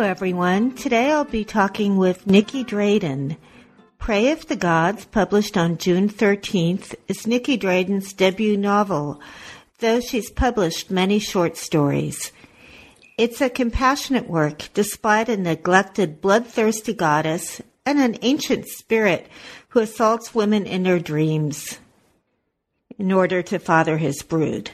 Hello, everyone. Today I'll be talking with Nicky Drayden. Prey of the Gods, published on June 13th, is Nicky Drayden's debut novel, though she's published many short stories. It's a compassionate work despite a neglected, bloodthirsty goddess and an ancient spirit who assaults women in their dreams in order to father his brood.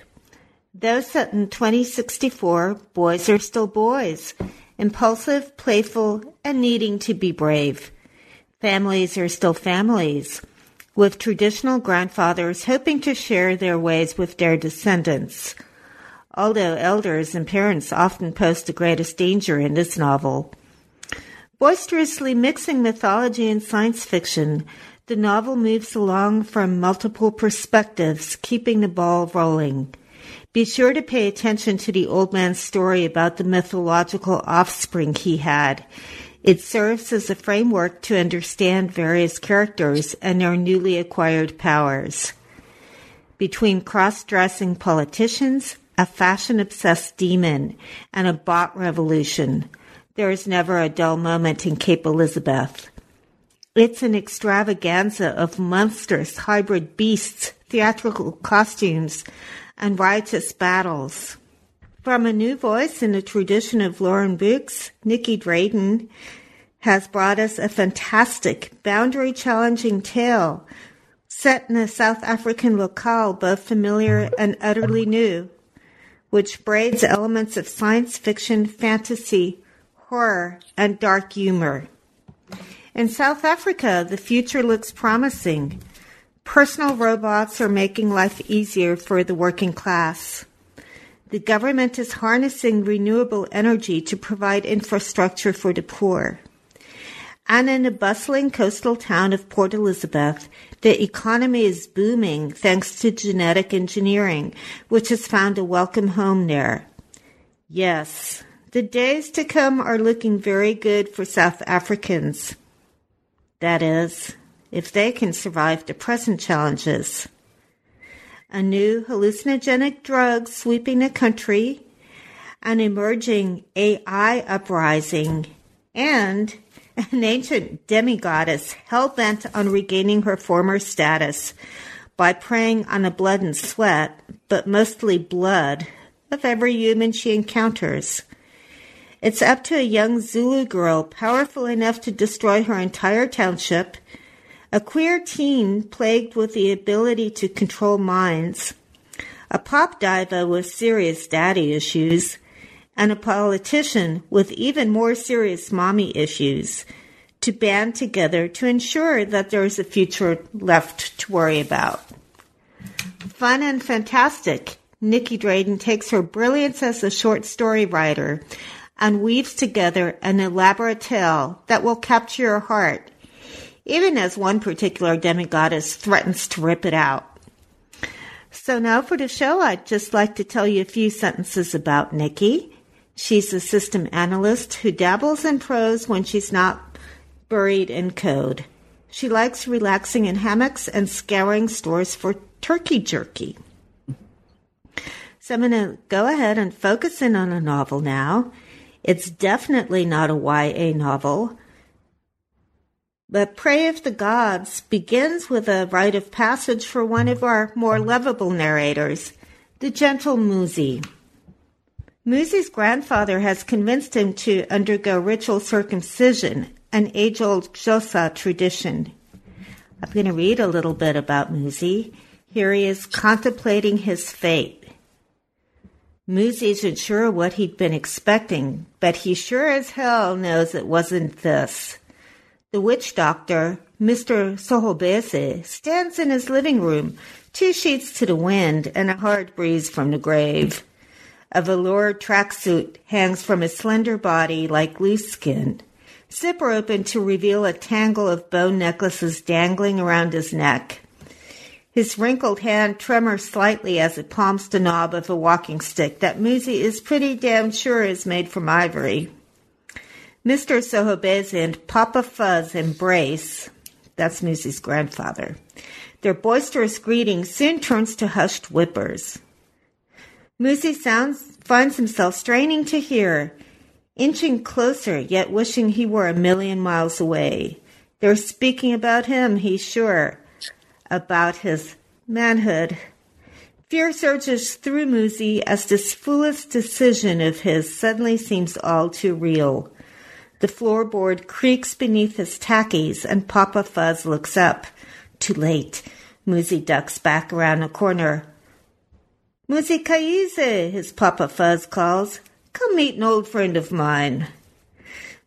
Though set in 2064, boys are still boys, impulsive, playful, and needing to be brave. Families are still families, with traditional grandfathers hoping to share their ways with their descendants. Although elders and parents often pose the greatest danger in this novel. Boisterously mixing mythology and science fiction, the novel moves along from multiple perspectives, keeping the ball rolling. Be sure to pay attention to the old man's story about the mythological offspring he had. It serves as a framework to understand various characters and their newly acquired powers. Between cross dressing politicians, a fashion obsessed demon, and a bot revolution, there is never a dull moment in Cape Elizabeth. It's an extravaganza of monstrous hybrid beasts, theatrical costumes, and righteous battles. From a new voice in the tradition of Lauren Beukes, Nicky Drayden has brought us a fantastic, boundary challenging tale set in a South African locale both familiar and utterly new, which braids elements of science fiction, fantasy, horror, and dark humor. In South Africa, the future looks promising Personal robots are making life easier for the working class. The government is harnessing renewable energy to provide infrastructure for the poor. And in the bustling coastal town of Port Elizabeth, the economy is booming thanks to genetic engineering, which has found a welcome home there. Yes, the days to come are looking very good for South Africans. That is, if they can survive the present challenges. A new hallucinogenic drug sweeping the country, an emerging AI uprising, and an ancient demigoddess hell bent on regaining her former status by preying on the blood and sweat, but mostly blood, of every human she encounters. It's up to a young Zulu girl powerful enough to destroy her entire township a queer teen plagued with the ability to control minds, a pop diva with serious daddy issues, and a politician with even more serious mommy issues to band together to ensure that there is a future left to worry about. Fun and fantastic, Nicky Drayden takes her brilliance as a short story writer and weaves together an elaborate tale that will capture your heart even as one particular demigoddess threatens to rip it out. So now for the show, I'd just like to tell you a few sentences about Nicky. She's a system analyst who dabbles in prose when she's not buried in code. She likes relaxing in hammocks and scouring stores for turkey jerky. So I'm going to go ahead and focus in on a novel now. It's definitely not a YA novel. But Prey of the Gods begins with a rite of passage for one of our more lovable narrators, the gentle Muzi. Muzi's grandfather has convinced him to undergo ritual circumcision, an age old Xhosa tradition. I'm going to read a little bit about Muzi. Here he is contemplating his fate. Muzi isn't sure what he'd been expecting, but he sure as hell knows it wasn't this. The witch doctor, Mr. Sohobese, stands in his living room, two sheets to the wind and a hard breeze from the grave. A velour tracksuit hangs from his slender body like loose skin. Zipper open to reveal a tangle of bone necklaces dangling around his neck. His wrinkled hand tremors slightly as it palms the knob of a walking stick that Muzi is pretty damn sure is made from ivory. Mr. Sohobeze and Papa Fuzz embrace. That's Muzi's grandfather. Their boisterous greeting soon turns to hushed whippers. Muzi sounds, finds himself straining to hear, inching closer, yet wishing he were a million miles away. They're speaking about him, he's sure, about his manhood. Fear surges through Muzi as this foolish decision of his suddenly seems all too real. The floorboard creaks beneath his tackies, and Papa Fuzz looks up. Too late. Muzi ducks back around a corner. Muzi Kaize, his Papa Fuzz calls. Come meet an old friend of mine.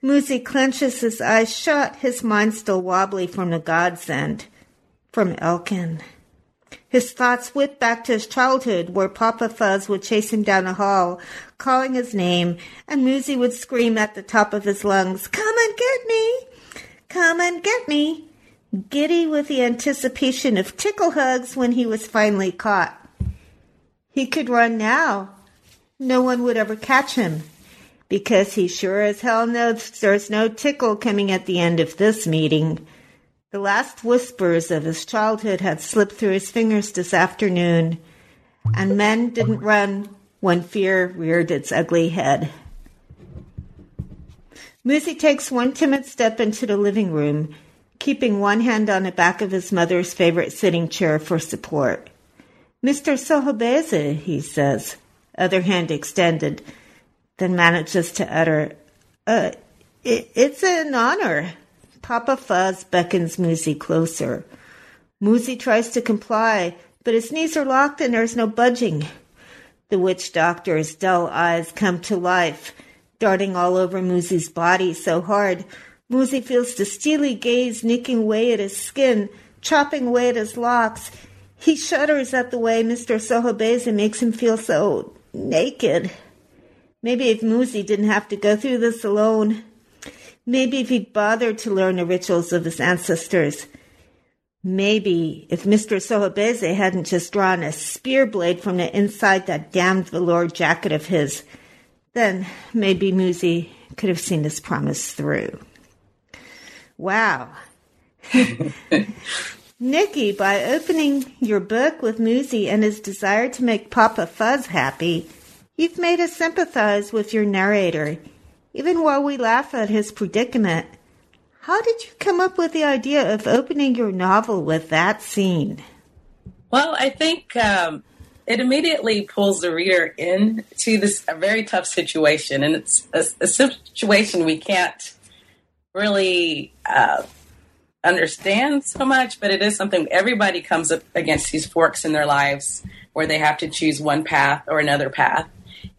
Muzi clenches his eyes shut, his mind still wobbly from the godsend. From Elkin. His thoughts whipped back to his childhood, where Papa Fuzz would chase him down a hall, calling his name, and Muzi would scream at the top of his lungs, Come and get me! Come and get me! Giddy with the anticipation of tickle hugs when he was finally caught. He could run now. No one would ever catch him because he sure as hell knows there's no tickle coming at the end of this meeting. The last whispers of his childhood had slipped through his fingers this afternoon, and men didn't run when fear reared its ugly head. Muzi takes one timid step into the living room, keeping one hand on the back of his mother's favorite sitting chair for support. Mr. Sohobeze, he says, other hand extended, then manages to utter, uh, it, it's an honor. Papa Fuzz beckons Muzi closer. Muzi tries to comply, but his knees are locked and there's no budging. The witch doctor's dull eyes come to life, darting all over Muzi's body so hard Muzi feels the steely gaze nicking away at his skin, chopping away at his locks. He shudders at the way Mr. Sohobeze makes him feel so naked. Maybe if Muzi didn't have to go through this alone. Maybe if he'd bothered to learn the rituals of his ancestors. Maybe if Mr. Sohobeze hadn't just drawn a spear blade from the inside that damned velour jacket of his, then maybe Muzi could have seen this promise through. Wow. Nicky, by opening your book with Muzi and his desire to make Papa Fuzz happy, you've made us sympathize with your narrator, even while we laugh at his predicament. How did you come up with the idea of opening your novel with that scene? Well, I think um, it immediately pulls the reader into this a very tough situation, and it's a, a situation we can't really uh, understand so much, but it is something everybody comes up against these forks in their lives where they have to choose one path or another path.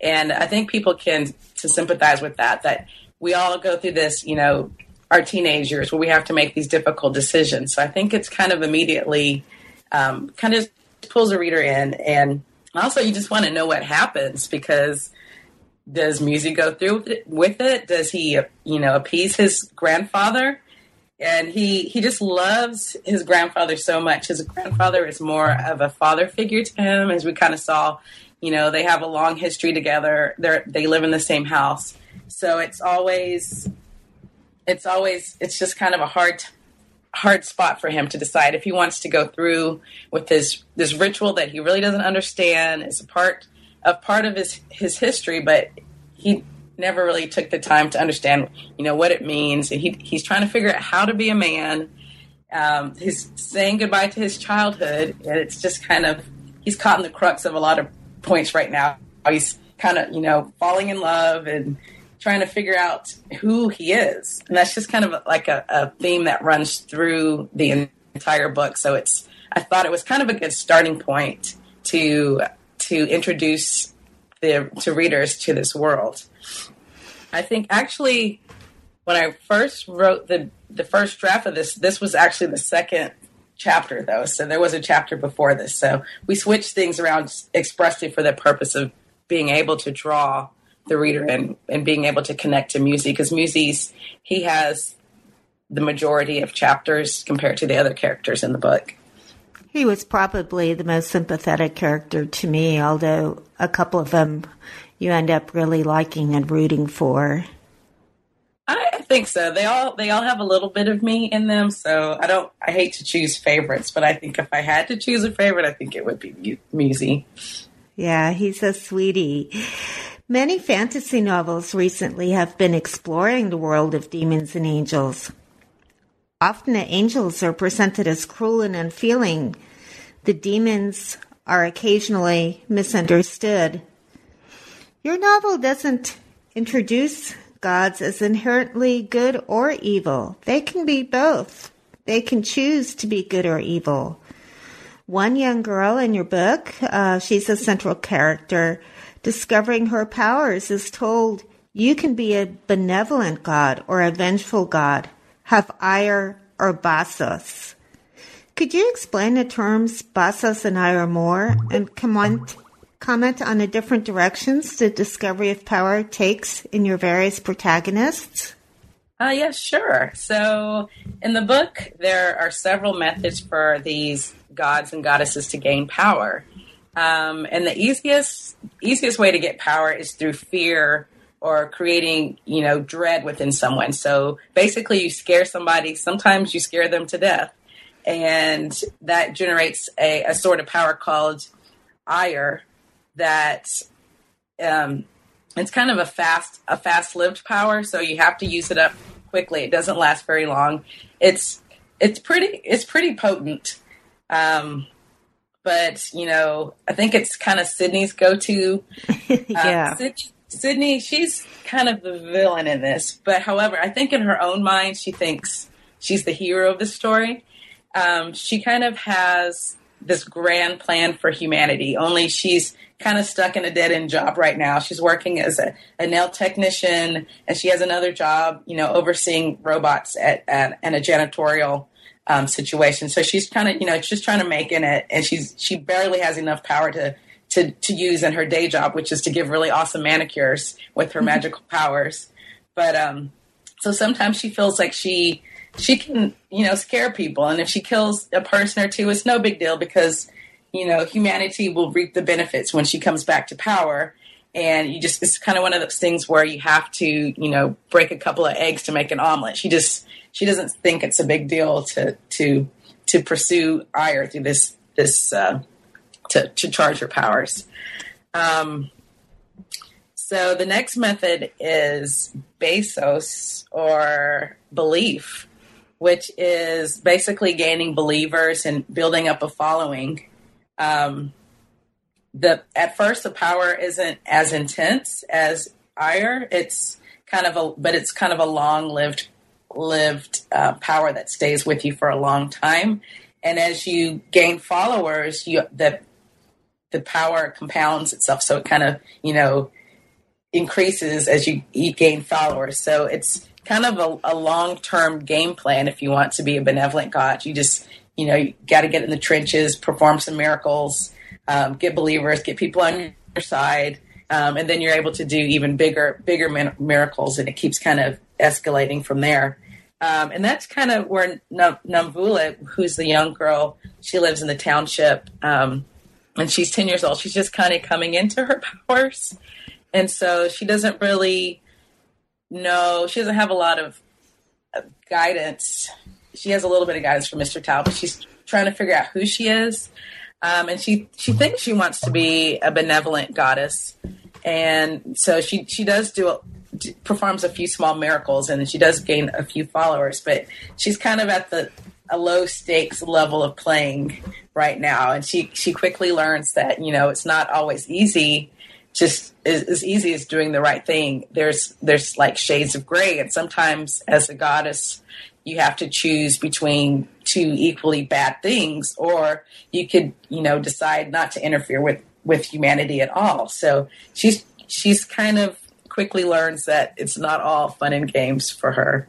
And I think people can to sympathize with that, that we all go through this, you know, our teenage years where we have to make these difficult decisions. So I think it's kind of immediately um, kind of pulls a reader in. And also, you just want to know what happens because does Muzi go through with it? Does he, you know, appease his grandfather? and he he just loves his grandfather so much. His grandfather is more of a father figure to him, as we kind of saw. You know, they have a long history together. They they live in the same house, so it's always it's always it's just kind of a hard hard spot for him to decide if he wants to go through with this this ritual that he really doesn't understand. It's a part of part of his his history, but he never really took the time to understand, you know, what it means. And he, he's trying to figure out how to be a man. Um, he's saying goodbye to his childhood, and it's just kind of he's caught in the crux of a lot of points right now. He's kind of you know falling in love and trying to figure out who he is, and that's just kind of like a, a theme that runs through the entire book. So it's I thought it was kind of a good starting point to to introduce the to readers to this world. I think actually when I first wrote the the first draft of this, this was actually the second chapter though. So there was a chapter before this. So we switched things around expressly for the purpose of being able to draw the reader and, and being able to connect to Muzi because Muzi's he has the majority of chapters compared to the other characters in the book. He was probably the most sympathetic character to me, although a couple of them you end up really liking and rooting for. Think so. They all they all have a little bit of me in them, so I don't. I hate to choose favorites, but I think if I had to choose a favorite, I think it would be Muzi. Yeah, he's a sweetie. Many fantasy novels recently have been exploring the world of demons and angels. Often the angels are presented as cruel and unfeeling. The demons are occasionally misunderstood. Your novel doesn't introduce gods as inherently good or evil. They can be both. They can choose to be good or evil. One young girl in your book, uh, she's a central character, discovering her powers, is told you can be a benevolent god or a vengeful god have ire or basos. Could you explain the terms basos and ire more and comment, comment on the different directions the discovery of power takes in your various protagonists? Uh, yes, sure. So in the book, there are several methods for these gods and goddesses to gain power. Um, and the easiest easiest way to get power is through fear or creating, you know, dread within someone. So basically, you scare somebody. Sometimes you scare them to death, and that generates a, a sort of power called ire. That um, it's kind of a fast a fast lived power. So you have to use it up quickly. It doesn't last very long. It's it's pretty it's pretty potent. Um, but you know, I think it's kind of Sydney's go to. yeah. Uh, Sydney, she's kind of the villain in this, but however, I think in her own mind, she thinks she's the hero of the story. Um, she kind of has this grand plan for humanity, only she's kind of stuck in a dead end job right now. She's working as a, a, nail technician, and she has another job, you know, overseeing robots at, at, at a janitorial um, situation. So she's kind of, you know, just trying to make in it, and she's she barely has enough power to to, to use in her day job, which is to give really awesome manicures with her mm-hmm. magical powers. But um, so sometimes she feels like she she can you know scare people, and if she kills a person or two, it's no big deal because you know humanity will reap the benefits when she comes back to power. And you just it's kind of one of those things where you have to you know break a couple of eggs to make an omelet. She just she doesn't think it's a big deal to to to pursue ire through this this uh, to, to charge her powers. Um, so the next method is basos or belief, which is basically gaining believers and building up a following. Um, the at first the power isn't as intense as ire. It's kind of a but it's kind of a long lived lived uh, power that stays with you for a long time. And as you gain followers, you the the power compounds itself. So it kind of, you know, increases as you, you gain followers. So it's kind of a, a long term game plan if you want to be a benevolent God. You just, you know, you got to get in the trenches, perform some miracles, um, get believers, get people on your side. Um, and then you're able to do even bigger, bigger miracles, and it keeps kind of escalating from there. Um, and that's kind of where Namvula, who's the young girl, she lives in the township. Um, and she's 10 years old. She's just kind of coming into her powers. And so she doesn't really know, she doesn't have a lot of guidance. She has a little bit of guidance from Mr. Tao, but She's trying to figure out who she is. Um, and she, she thinks she wants to be a benevolent goddess. And so she, she does do a, performs a few small miracles and she does gain a few followers, but she's kind of at the a low stakes level of playing right now and she she quickly learns that you know it's not always easy just as, as, easy as doing the right thing there's there's like shades of gray and sometimes as a goddess you have to choose between two equally bad things or you could you know decide not to interfere with with humanity at all so she's she's kind of quickly learns that it's not all fun and games for her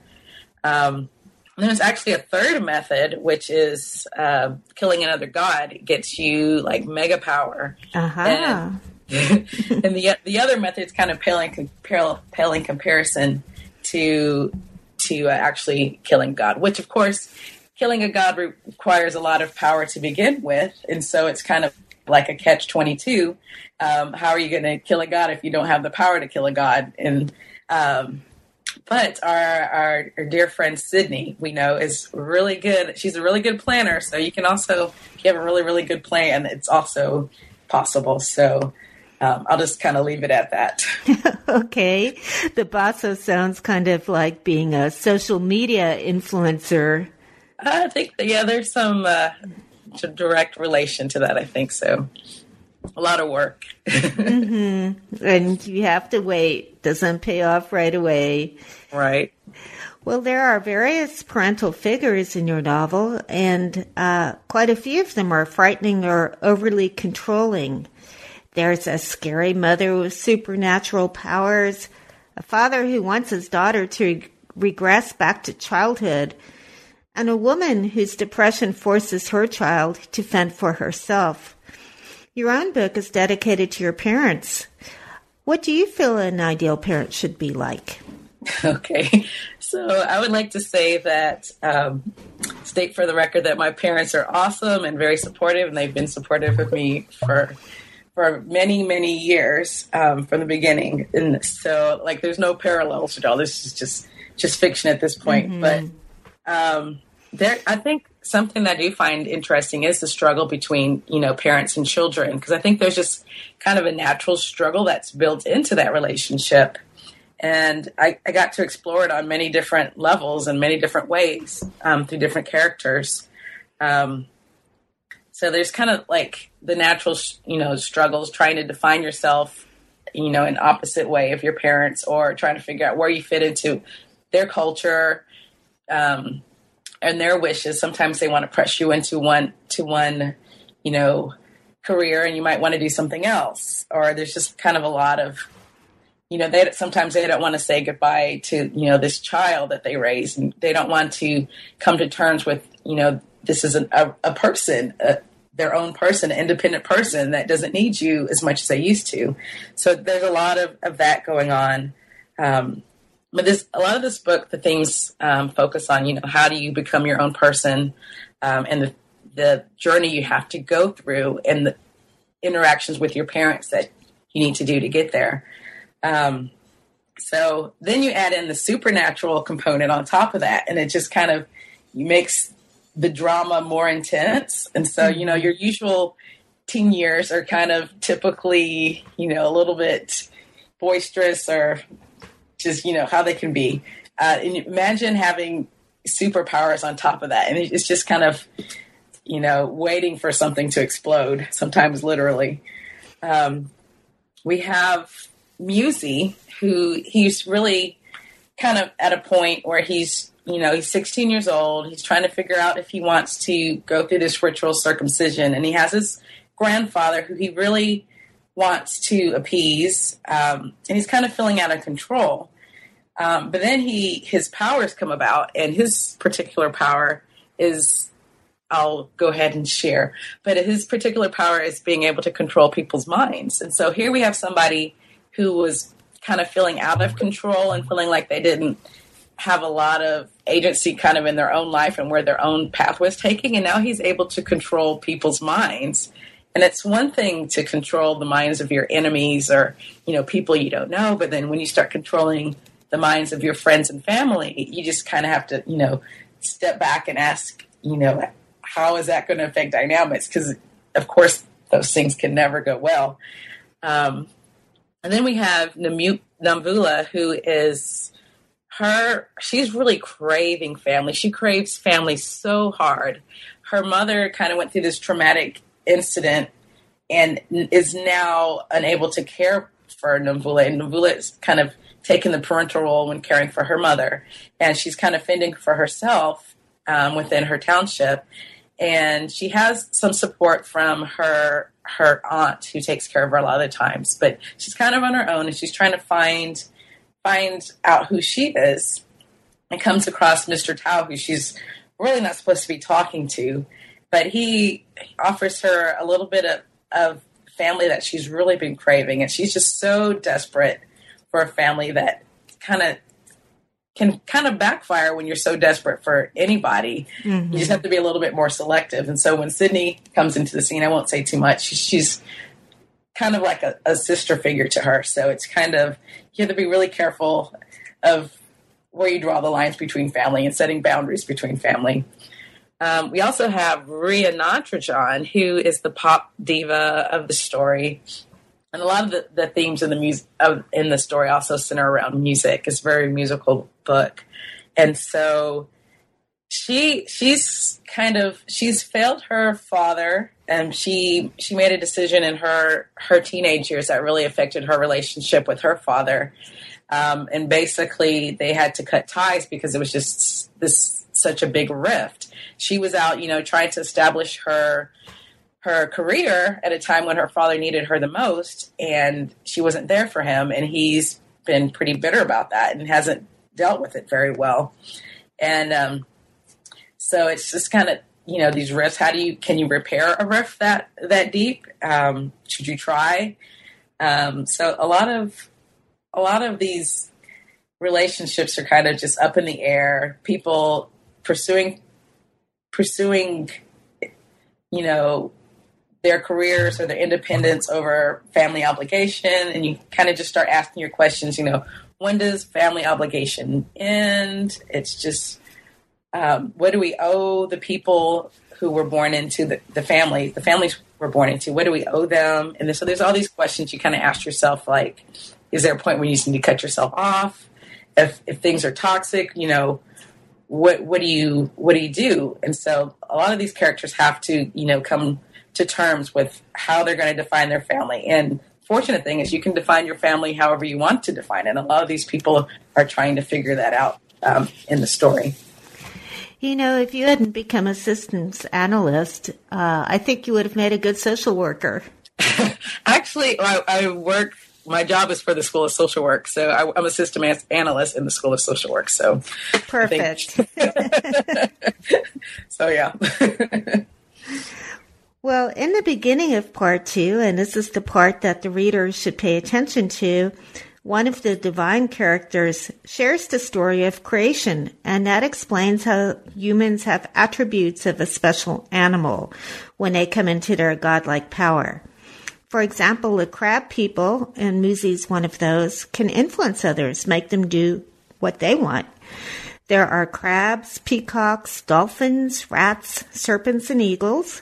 um, there's actually a third method, which is uh, killing another god. It gets you like mega power. Uh-huh. And and the the other method is kind of paling pale, in comparison to to uh, actually killing God, which of course killing a god requires a lot of power to begin with, and so it's kind of like a catch twenty two. Um, how are you going to kill a god if you don't have the power to kill a god? And um, but our, our, our dear friend Sydney, we know, is really good. She's a really good planner, so you can also, if you have a really really good plan, it's also possible. So um, I'll just kind of leave it at that. okay. The basos sounds kind of like being a social media influencer. I think, yeah, there's some uh, direct relation to that. I think so. A lot of work. mm-hmm. And you have to wait. Doesn't pay off right away. Right. Well, there are various parental figures in your novel, and uh, quite a few of them are frightening or overly controlling. There's a scary mother with supernatural powers, a father who wants his daughter to regress back to childhood, and a woman whose depression forces her child to fend for herself. Your own book is dedicated to your parents. What do you feel an ideal parent should be like? Okay, so I would like to say that, um, state for the record that my parents are awesome and very supportive, and they've been supportive of me for for many many years um, from the beginning. And so like there's no parallels at all. This is just just fiction at this point. Mm-hmm. but um, there i think something that i do find interesting is the struggle between you know parents and children. Because i think there's just kind of a natural struggle that's built into that relationship. And I, I got to explore it on many different levels and many different ways um, through different characters. Um, so there's kind of like the natural, you know, struggles trying to define yourself, you know, in opposite way of your parents, or trying to figure out where you fit into their culture um, and their wishes. Sometimes they want to press you into one to one, you know, career, and you might want to do something else. Or there's just kind of a lot of you know they sometimes they don't want to say goodbye to you know this child that they raised, and they don't want to come to terms with you know this is an, a, a person a, their own person, an independent person that doesn't need you as much as they used to. So there's a lot of, of that going on. Um, but this, a lot of this book, the themes um, focus on, you know, how do you become your own person um, and the, the journey you have to go through and the interactions with your parents that you need to do to get there. Um, so then you add in the supernatural component on top of that, and it just kind of makes the drama more intense. And so, you know, your usual teen years are kind of typically, you know, a little bit boisterous or just, you know, how they can be. Uh, and imagine having superpowers on top of that. And it's just kind of, you know, waiting for something to explode, sometimes literally. Um, we have Muzi, who he's really kind of at a point where he's you know, he's 16 years old. He's trying to figure out if he wants to go through this ritual circumcision. And he has his grandfather who he really wants to appease. Um, and he's kind of feeling out of control. Um, but then he his powers come about, and his particular power is I'll go ahead and share. But his particular power is being able to control people's minds. And so here we have somebody who was kind of feeling out of control and feeling like they didn't have a lot of agency kind of in their own life and where their own path was taking. And now he's able to control people's minds. And it's one thing to control the minds of your enemies or, you know, people you don't know. But then when you start controlling the minds of your friends and family, you just kind of have to, you know, step back and ask, you know, how is that going to affect dynamics? Because, of course, those things can never go well. Um, and then we have Namvula, who is her she's really craving family. She craves family so hard. Her mother kind of went through this traumatic incident and is now unable to care for Namvula. And Namvula is kind of taking the parental role when caring for her mother. And she's kind of fending for herself um, within her township. And she has some support from her her aunt who takes care of her a lot of the times. But she's kind of on her own and she's trying to find finds out who she is and comes across Mr. Tao, who she's really not supposed to be talking to, but he offers her a little bit of, of family that she's really been craving, and she's just so desperate for a family that kind of can kind of backfire when you're so desperate for anybody. Mm-hmm. You just have to be a little bit more selective. And so when Sydney comes into the scene, I won't say too much. She's kind of like a, a sister figure to her. So it's kind of you have to be really careful of where you draw the lines between family and setting boundaries between family. Um, we also have Ria Natarajan, who is the pop diva of the story. And a lot of the, the themes in the music in the story also center around music. It's a very musical book, and so she she's kind of she's failed her father, and she she made a decision in her her teenage years that really affected her relationship with her father. Um, and basically, they had to cut ties because it was just this such a big rift she was out, you know, trying to establish her her career at a time when her father needed her the most and she wasn't there for him and he's been pretty bitter about that and hasn't dealt with it very well and um, so it's just kind of you know these rifts how do you can you repair a rift that that deep um, should you try um, so a lot of a lot of these relationships are kind of just up in the air people pursuing pursuing, you know, their careers or their independence over family obligation. And you kind of just start asking your questions, you know, when does family obligation end? It's just, um, what do we owe the people who were born into the, the family, the families were born into? What do we owe them? And so there's all these questions you kind of ask yourself, like, is there a point when you need to cut yourself off? If, if things are toxic, you know, what what do you what do you do? And so a lot of these characters have to you know come to terms with how they're going to define their family. And fortunate thing is you can define your family however you want to define it. And a lot of these people are trying to figure that out um, in the story. You know, if you hadn't become a systems analyst, uh, I think you would have made a good social worker. Actually, I, I work my job is for the School of Social Work, so I, am a system analyst in the School of Social Work. So perfect. so yeah. well, in the beginning of part two, and this is the part that the readers should pay attention to, one of the divine characters shares the story of creation, and that explains how humans have attributes of a special animal when they come into their godlike power. For example, the crab people, and Muzi's one of those, can influence others, make them do what they want. There are crabs, peacocks, dolphins, rats, serpents, and eagles.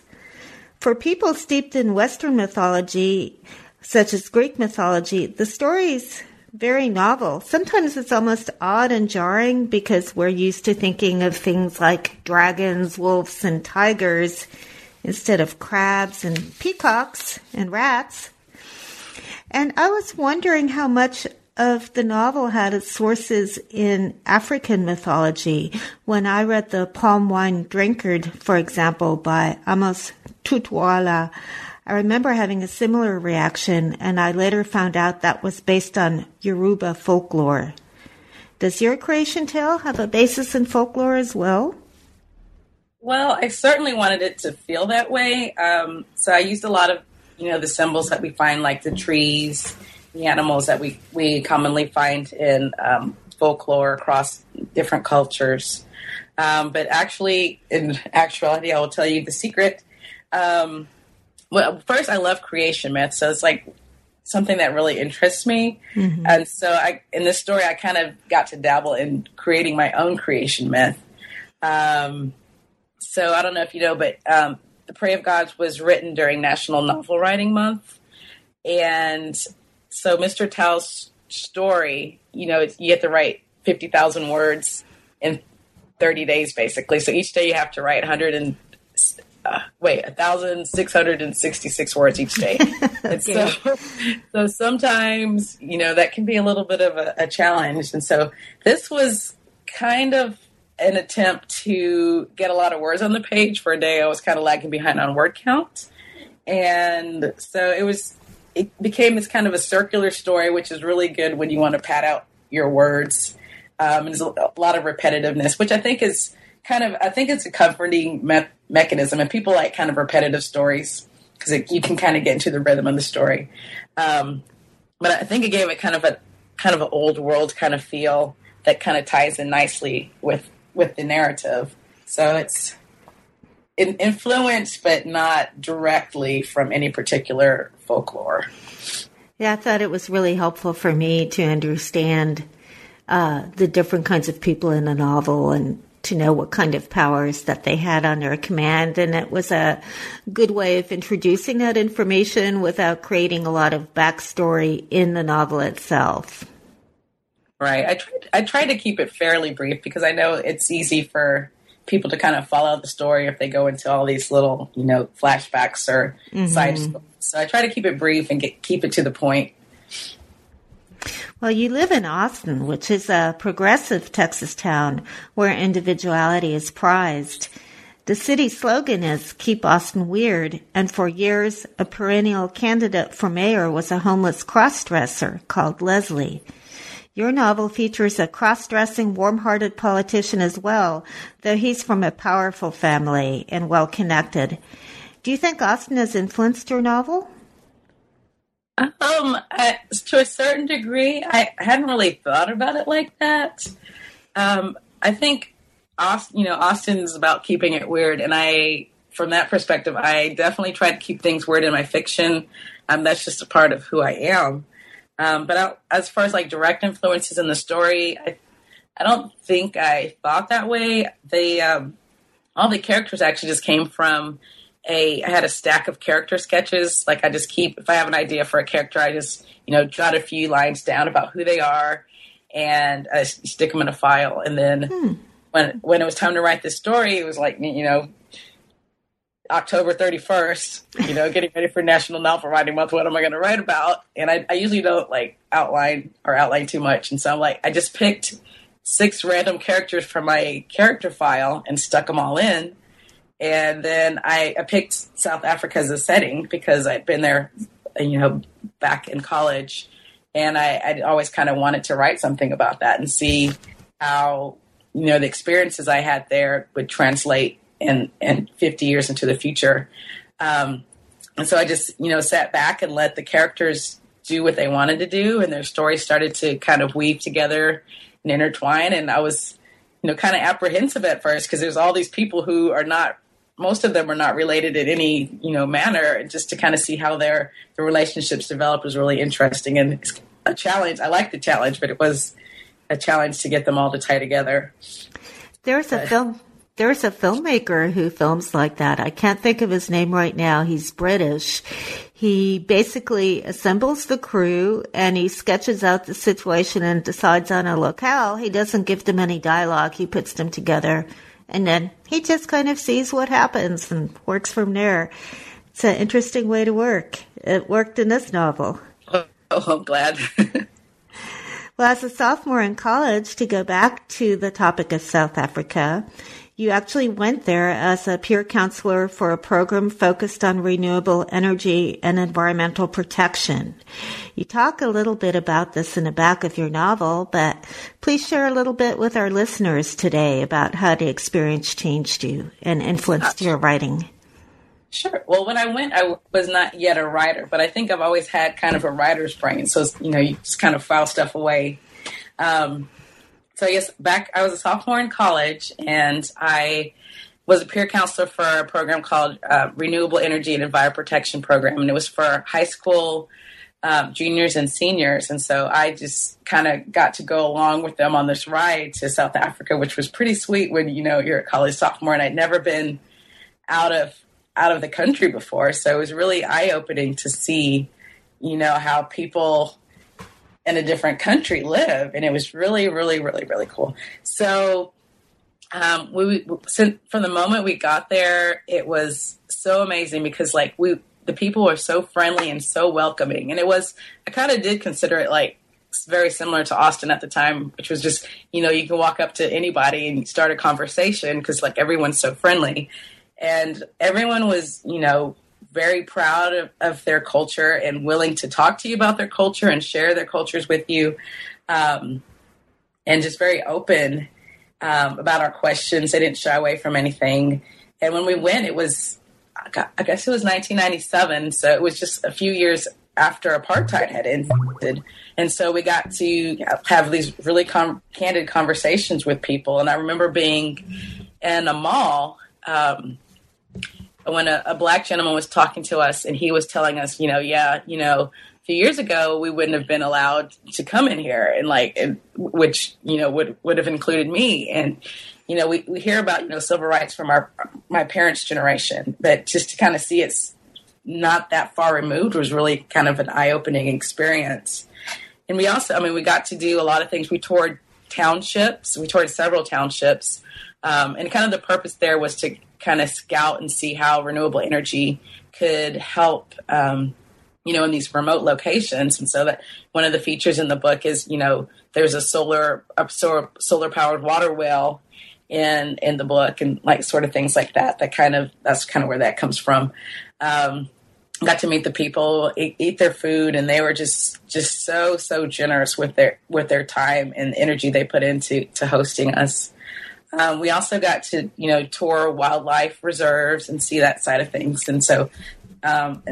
For people steeped in Western mythology, such as Greek mythology, the story is very novel. Sometimes it's almost odd and jarring because we're used to thinking of things like dragons, wolves, and tigers instead of crabs and peacocks and rats. And I was wondering how much of the novel had its sources in African mythology. When I read The Palm Wine Drinkard, for example, by Amos Tutuola, I remember having a similar reaction, and I later found out that was based on Yoruba folklore. Does your creation tale have a basis in folklore as well? Well, I certainly wanted it to feel that way. Um, so I used a lot of, you know, the symbols that we find, like the trees, the animals that we, we commonly find in um, folklore across different cultures. Um, but actually, in actuality, I will tell you the secret. Um, well, first, I love creation myths, so it's like something that really interests me. Mm-hmm. And so, I, in this story, I kind of got to dabble in creating my own creation myth. Um, so I don't know if you know, but um, The Prey of Gods was written during National Novel Writing Month. And so Mr. Tao's story, you know, you have to write 50,000 words in 30 days, basically. So each day you have to write 100 and uh, wait, 1,666 words each day. okay. so, so sometimes, you know, that can be a little bit of a, a challenge. And so this was kind of an attempt to get a lot of words on the page. For a day, I was kind of lagging behind on word count. And so it was, it became this kind of a circular story, which is really good when you want to pad out your words. Um, there's a, lot of repetitiveness, which I think is kind of, I think it's a comforting me- mechanism. And people like kind of repetitive stories. because you can kind of get into the rhythm of the story. Um, but I think it gave it kind of a kind of an old world kind of feel that kind of ties in nicely with with the narrative. So it's influenced, but not directly from any particular folklore. Yeah, I thought it was really helpful for me to understand uh, the different kinds of people in a novel and to know what kind of powers that they had under command. And it was a good way of introducing that information without creating a lot of backstory in the novel itself. Right. I tried, I tried to keep it fairly brief because I know it's easy for people to kind of follow the story if they go into all these little, you know, flashbacks or mm-hmm. side stories. So I try to keep it brief and get, keep it to the point. Well, you live in Austin, which is a progressive Texas town where individuality is prized. The city slogan is Keep Austin Weird, and for years, a perennial candidate for mayor was a homeless crossdresser called Leslie. Your novel features a cross-dressing, warm-hearted politician as well, though he's from a powerful family and well-connected. Do you think Austin has influenced your novel? Um, I, to a certain degree, I hadn't really thought about it like that. Um, I think Austin, you know, Austin's about keeping it weird, and I, from that perspective, I definitely try to keep things weird in my fiction. Um, that's just a part of who I am. Um, but I, as far as like direct influences in the story, I, I don't think I thought that way. They, um, all the characters actually just came from a I had a stack of character sketches. Like I just keep if I have an idea for a character, I just you know jot a few lines down about who they are, and I stick them in a file. And then hmm. when when it was time to write this story, it was like you know October 31st, you know, getting ready for National Novel Writing Month. What am I going to write about? And I, I usually don't like outline or outline too much. And so I'm like, I just picked six random characters from my character file and stuck them all in and then I, I picked South Africa as a setting because I'd been there, you know, back in college, and I, I'd always kind of wanted to write something about that and see how you know the experiences I had there would translate in in 50 years into the future. Um, and so I just you know sat back and let the characters do what they wanted to do, and their stories started to kind of weave together and intertwine. And I was you know kind of apprehensive at first because there's all these people who are not most of them are not related in any you know manner. Just to kind of see how their the relationships develop was really interesting and it's a challenge. I like the challenge, but it was a challenge to get them all to tie together. There's a film. There's a filmmaker who films like that. I can't think of his name right now. He's British. He basically assembles the crew and he sketches out the situation and decides on a locale. He doesn't give them any dialogue. He puts them together and then he just kind of sees what happens and works from there. It's an interesting way to work. It worked in this novel. Oh, I'm glad. well, as a sophomore in college, to go back to the topic of South Africa, you actually went there as a peer counselor for a program focused on renewable energy and environmental protection. You talk a little bit about this in the back of your novel, but please share a little bit with our listeners today about how the experience changed you and influenced your writing. Sure. Well, when I went, I was not yet a writer, but I think I've always had kind of a writer's brain. So, you know, you just kind of file stuff away. Um, so I guess back I was a sophomore in college, and I was a peer counselor for a program called uh, Renewable Energy and Environment Protection Program, and it was for high school um, juniors and seniors. And so I just kind of got to go along with them on this ride to South Africa, which was pretty sweet when you know you're a college sophomore, and I'd never been out of out of the country before, so it was really eye opening to see, you know, how people in a different country live, and it was really, really, really, really cool. So, um, we from the moment we got there, it was so amazing because like we the people were so friendly and so welcoming, and it was I kind of did consider it like very similar to Austin at the time, which was just you know you can walk up to anybody and start a conversation because like everyone's so friendly, and everyone was you know very proud of, of, their culture and willing to talk to you about their culture and share their cultures with you, um, and just very open um, about our questions. They didn't shy away from anything. And when we went, it was I guess it was 1997, so it was just a few years after apartheid had ended. And so we got to have these really com- candid conversations with people. And I remember being in a mall um, when a, a, black gentleman was talking to us, and he was telling us, you know, yeah, you know, a few years ago we wouldn't have been allowed to come in here, and like, and, which you know would would have included me, and you know, we, we hear about you know civil rights from our my parents' generation, but just to kind of see it's not that far removed was really kind of an eye opening experience. And we also, I mean, we got to do a lot of things. We toured townships. We toured several townships. Um, and kind of the purpose there was to kind of scout and see how renewable energy could help, um, you know, in these remote locations. And so that one of the features in the book is, you know, there's a solar, a solar, powered water well in, in the book and like sort of things like that, that kind of, that's kind of where that comes from. Um, got to meet the people, eat, eat, their food, and they were just just so so generous with their with their time and energy they put into to hosting us. Um, we also got to you know tour wildlife reserves and see that side of things, and so um,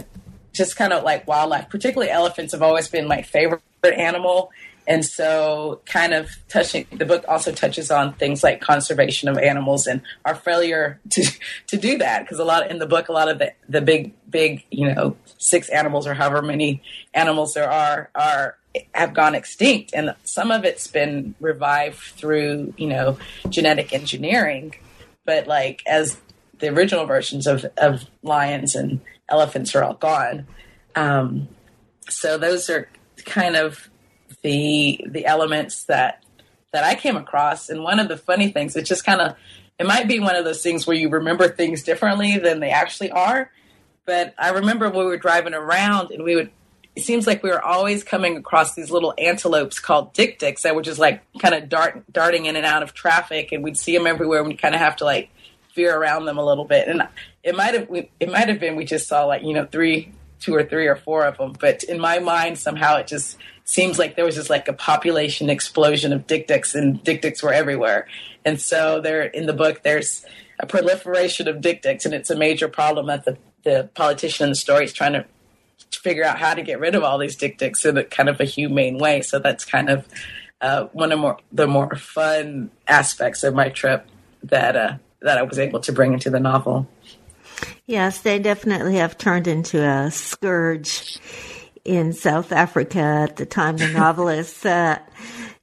just kind of like wildlife, particularly elephants, have always been my favorite animal. And so, kind of touching the book also touches on things like conservation of animals and our failure to to do that because a lot in the book, a lot of the the big big you know six animals or however many animals there are are have gone extinct, and some of it's been revived through you know genetic engineering, but like as the original versions of of lions and elephants are all gone. Um, so those are kind of the the elements that that I came across. And one of the funny things, it just kind of it might be one of those things where you remember things differently than they actually are. But I remember we were driving around and we would it seems like we were always coming across these little antelopes called dik-diks that were just like kind of dart darting in and out of traffic and we'd see them everywhere and we'd kind of have to like veer around them a little bit and it might have it might have been we just saw like you know three two or three or four of them but in my mind somehow it just seems like there was just like a population explosion of dik-diks and dik-diks were everywhere. And so there in the book there's a proliferation of dik-diks and it's a major problem that the, the politician in the story is trying to figure out how to get rid of all these dik-diks in a kind of a humane way. So that's kind of uh, one of more the more fun aspects of my trip that uh, that I was able to bring into the novel. Yes, they definitely have turned into a scourge in South Africa at the time the novelists. is set.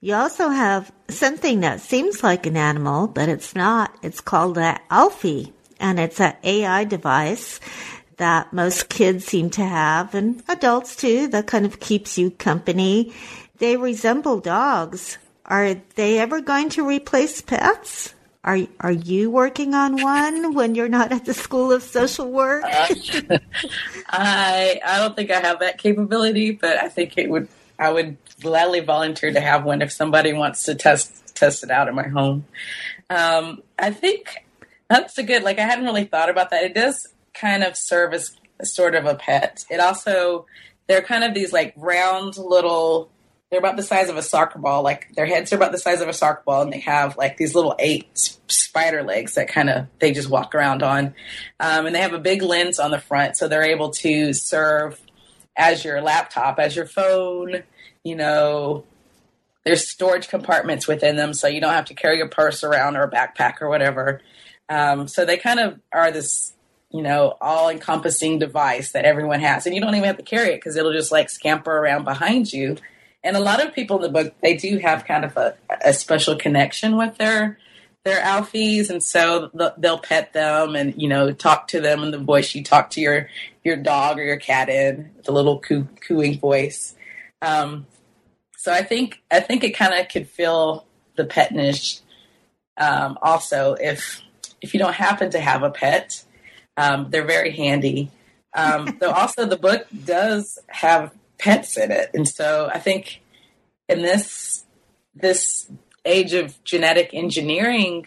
You also have something that seems like an animal, but it's not. It's called an Alfie, and it's an AI device that most kids seem to have, and adults too, that kind of keeps you company. They resemble dogs. Are they ever going to replace pets? Are are you working on one when you're not at the School of Social Work? uh, I I don't think I have that capability, but I think it would I would gladly volunteer to have one if somebody wants to test test it out in my home. Um, I think that's a good like I hadn't really thought about that. It does kind of serve as sort of a pet. It also they're kind of these like round little they're about the size of a soccer ball. Like their heads are about the size of a soccer ball, and they have like these little eight spider legs that kind of they just walk around on. Um, and they have a big lens on the front, so they're able to serve as your laptop, as your phone. You know, there's storage compartments within them, so you don't have to carry your purse around or a backpack or whatever. Um, so they kind of are this you know, all encompassing device that everyone has. And you don't even have to carry it because it'll just like scamper around behind you. And a lot of people in the book they do have kind of a, a special connection with their their alfies. And so they'll pet them and you know talk to them in the voice. You talk to your your dog or your cat in the little coo- cooing voice. Um, so i think i think it kind of could feel the petnish um, also if if you don't happen to have a pet um, they're very handy um, though also the book does have pets in it. And so I think in this this age of genetic engineering,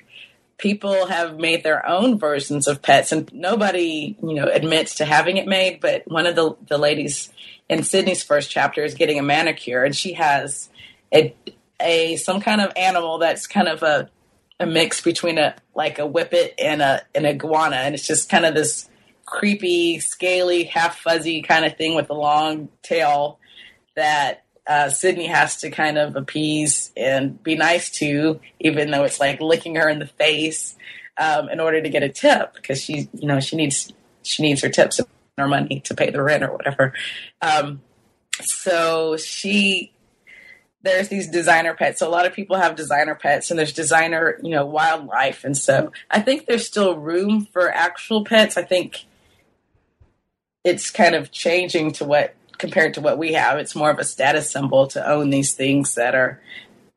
people have made their own versions of pets and nobody, you know, admits to having it made, but one of the the ladies in Sydney's first chapter is getting a manicure and she has a a some kind of animal that's kind of a a mix between a like a whippet and a an iguana and it's just kind of this creepy, scaly, half fuzzy kind of thing with a long tail that uh, Sydney has to kind of appease and be nice to, even though it's like licking her in the face um, in order to get a tip because she, you know, she needs she needs her tips and her money to pay the rent or whatever. Um, so she there's these designer pets. So a lot of people have designer pets and there's designer, you know, wildlife. And so I think there's still room for actual pets. I think it's kind of changing to what compared to what we have. It's more of a status symbol to own these things that are,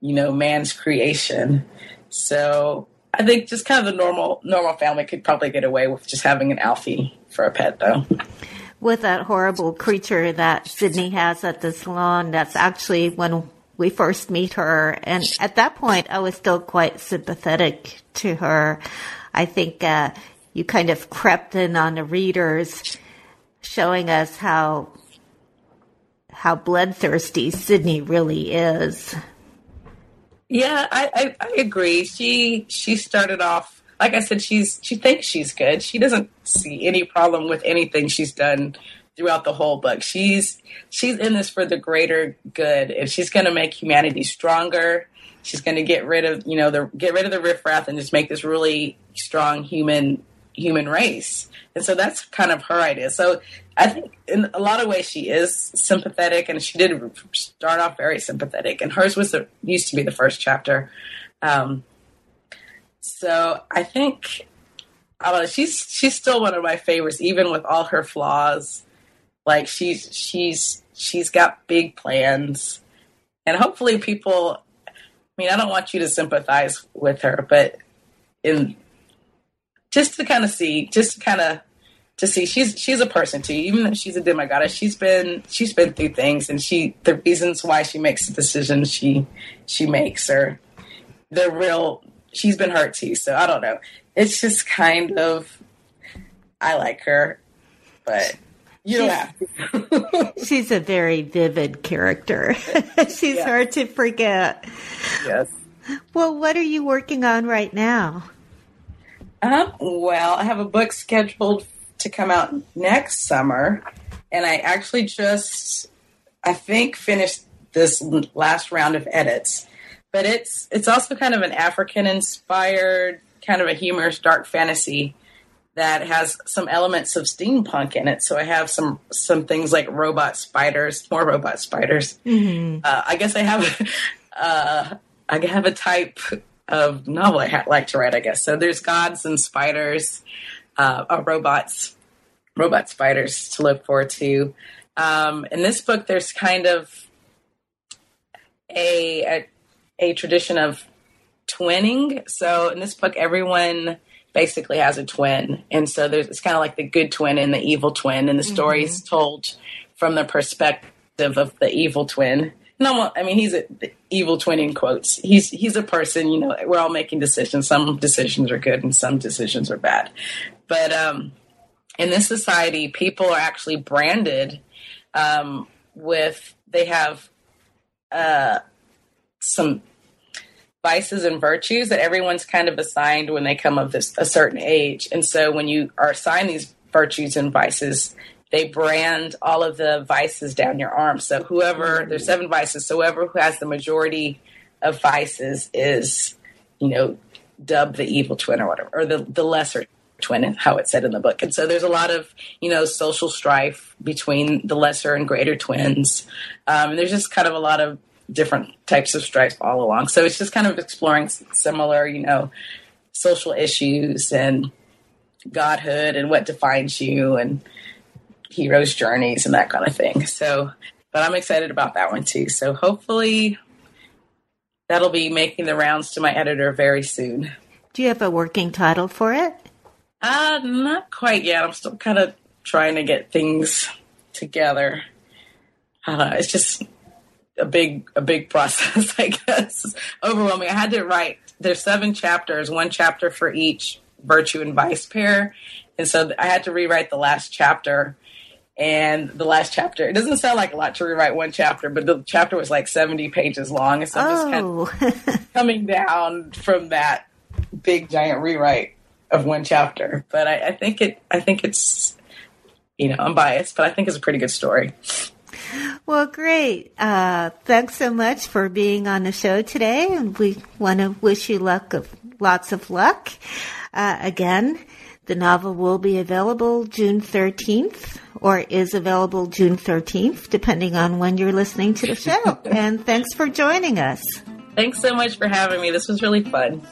you know, man's creation. So I think just kind of the normal normal family could probably get away with just having an Alfie for a pet though. With that horrible creature that Sydney has at the salon, that's actually when we first meet her. And at that point, I was still quite sympathetic to her. I think uh, you kind of crept in on the readers, showing us how how bloodthirsty Sydney really is. Yeah, I, I, I agree. She she started off like I said, she's she thinks she's good. She doesn't see any problem with anything she's done throughout the whole book. She's she's in this for the greater good, and she's going to make humanity stronger. She's going to get rid of you know the get rid of the riffraff and just make this really strong human human race. And so that's kind of her idea. So I think in a lot of ways she is sympathetic, and she did start off very sympathetic. And hers was the, used to be the first chapter. Um, so I think. She's she's still one of my favorites, even with all her flaws. Like she's she's she's got big plans, and hopefully people. I mean, I don't want you to sympathize with her, but in just to kind of see, just kind of to see she's she's a person too. Even though she's a demigod, she's been she's been through things, and she the reasons why she makes the decisions she she makes are they're real. She's been hurt too, so I don't know. It's just kind of I like her, but you don't have to. she's a very vivid character. she's yeah. hard to forget. Yes. Well, what are you working on right now? Um, well, I have a book scheduled to come out next summer, and I actually just, I think, finished this last round of edits. But it's it's also kind of an African inspired, kind of a humorous dark fantasy that has some elements of steampunk in it. So I have some some things like robot spiders, more robot spiders. Mm-hmm. Uh, I guess I have uh, I have a type of novel I ha- like to write. I guess so. There's gods and spiders, uh, uh, robots, robot spiders to look forward to. Um, in this book, there's kind of a, a a tradition of twinning. So in this book, everyone basically has a twin, and so there's it's kind of like the good twin and the evil twin, and the mm-hmm. story is told from the perspective of the evil twin. No, I mean he's a evil twin in quotes. He's he's a person. You know, we're all making decisions. Some decisions are good, and some decisions are bad. But um, in this society, people are actually branded um, with they have uh, some vices and virtues that everyone's kind of assigned when they come of this a certain age. And so when you are assigned these virtues and vices, they brand all of the vices down your arm. So whoever there's seven vices, so whoever who has the majority of vices is, you know, dubbed the evil twin or whatever, or the, the lesser twin, how it's said in the book. And so there's a lot of, you know, social strife between the lesser and greater twins. Um, there's just kind of a lot of different types of stripes all along. So it's just kind of exploring similar, you know, social issues and godhood and what defines you and heroes' journeys and that kind of thing. So, but I'm excited about that one too. So hopefully that'll be making the rounds to my editor very soon. Do you have a working title for it? Uh, not quite yet. I'm still kind of trying to get things together. Uh, it's just a big a big process, I guess. Overwhelming. I had to write. There's seven chapters, one chapter for each virtue and vice pair, and so I had to rewrite the last chapter. And the last chapter, it doesn't sound like a lot to rewrite one chapter, but the chapter was like 70 pages long. And so I'm just kind of oh. coming down from that big giant rewrite of one chapter. But I, I think it, I think it's, you know, I'm biased, but I think it's a pretty good story. Well, great. Uh, thanks so much for being on the show today, and we want to wish you luck of lots of luck. Uh, again, the novel will be available June 13th, or is available June 13th, depending on when you're listening to the show. and thanks for joining us. Thanks so much for having me. This was really fun.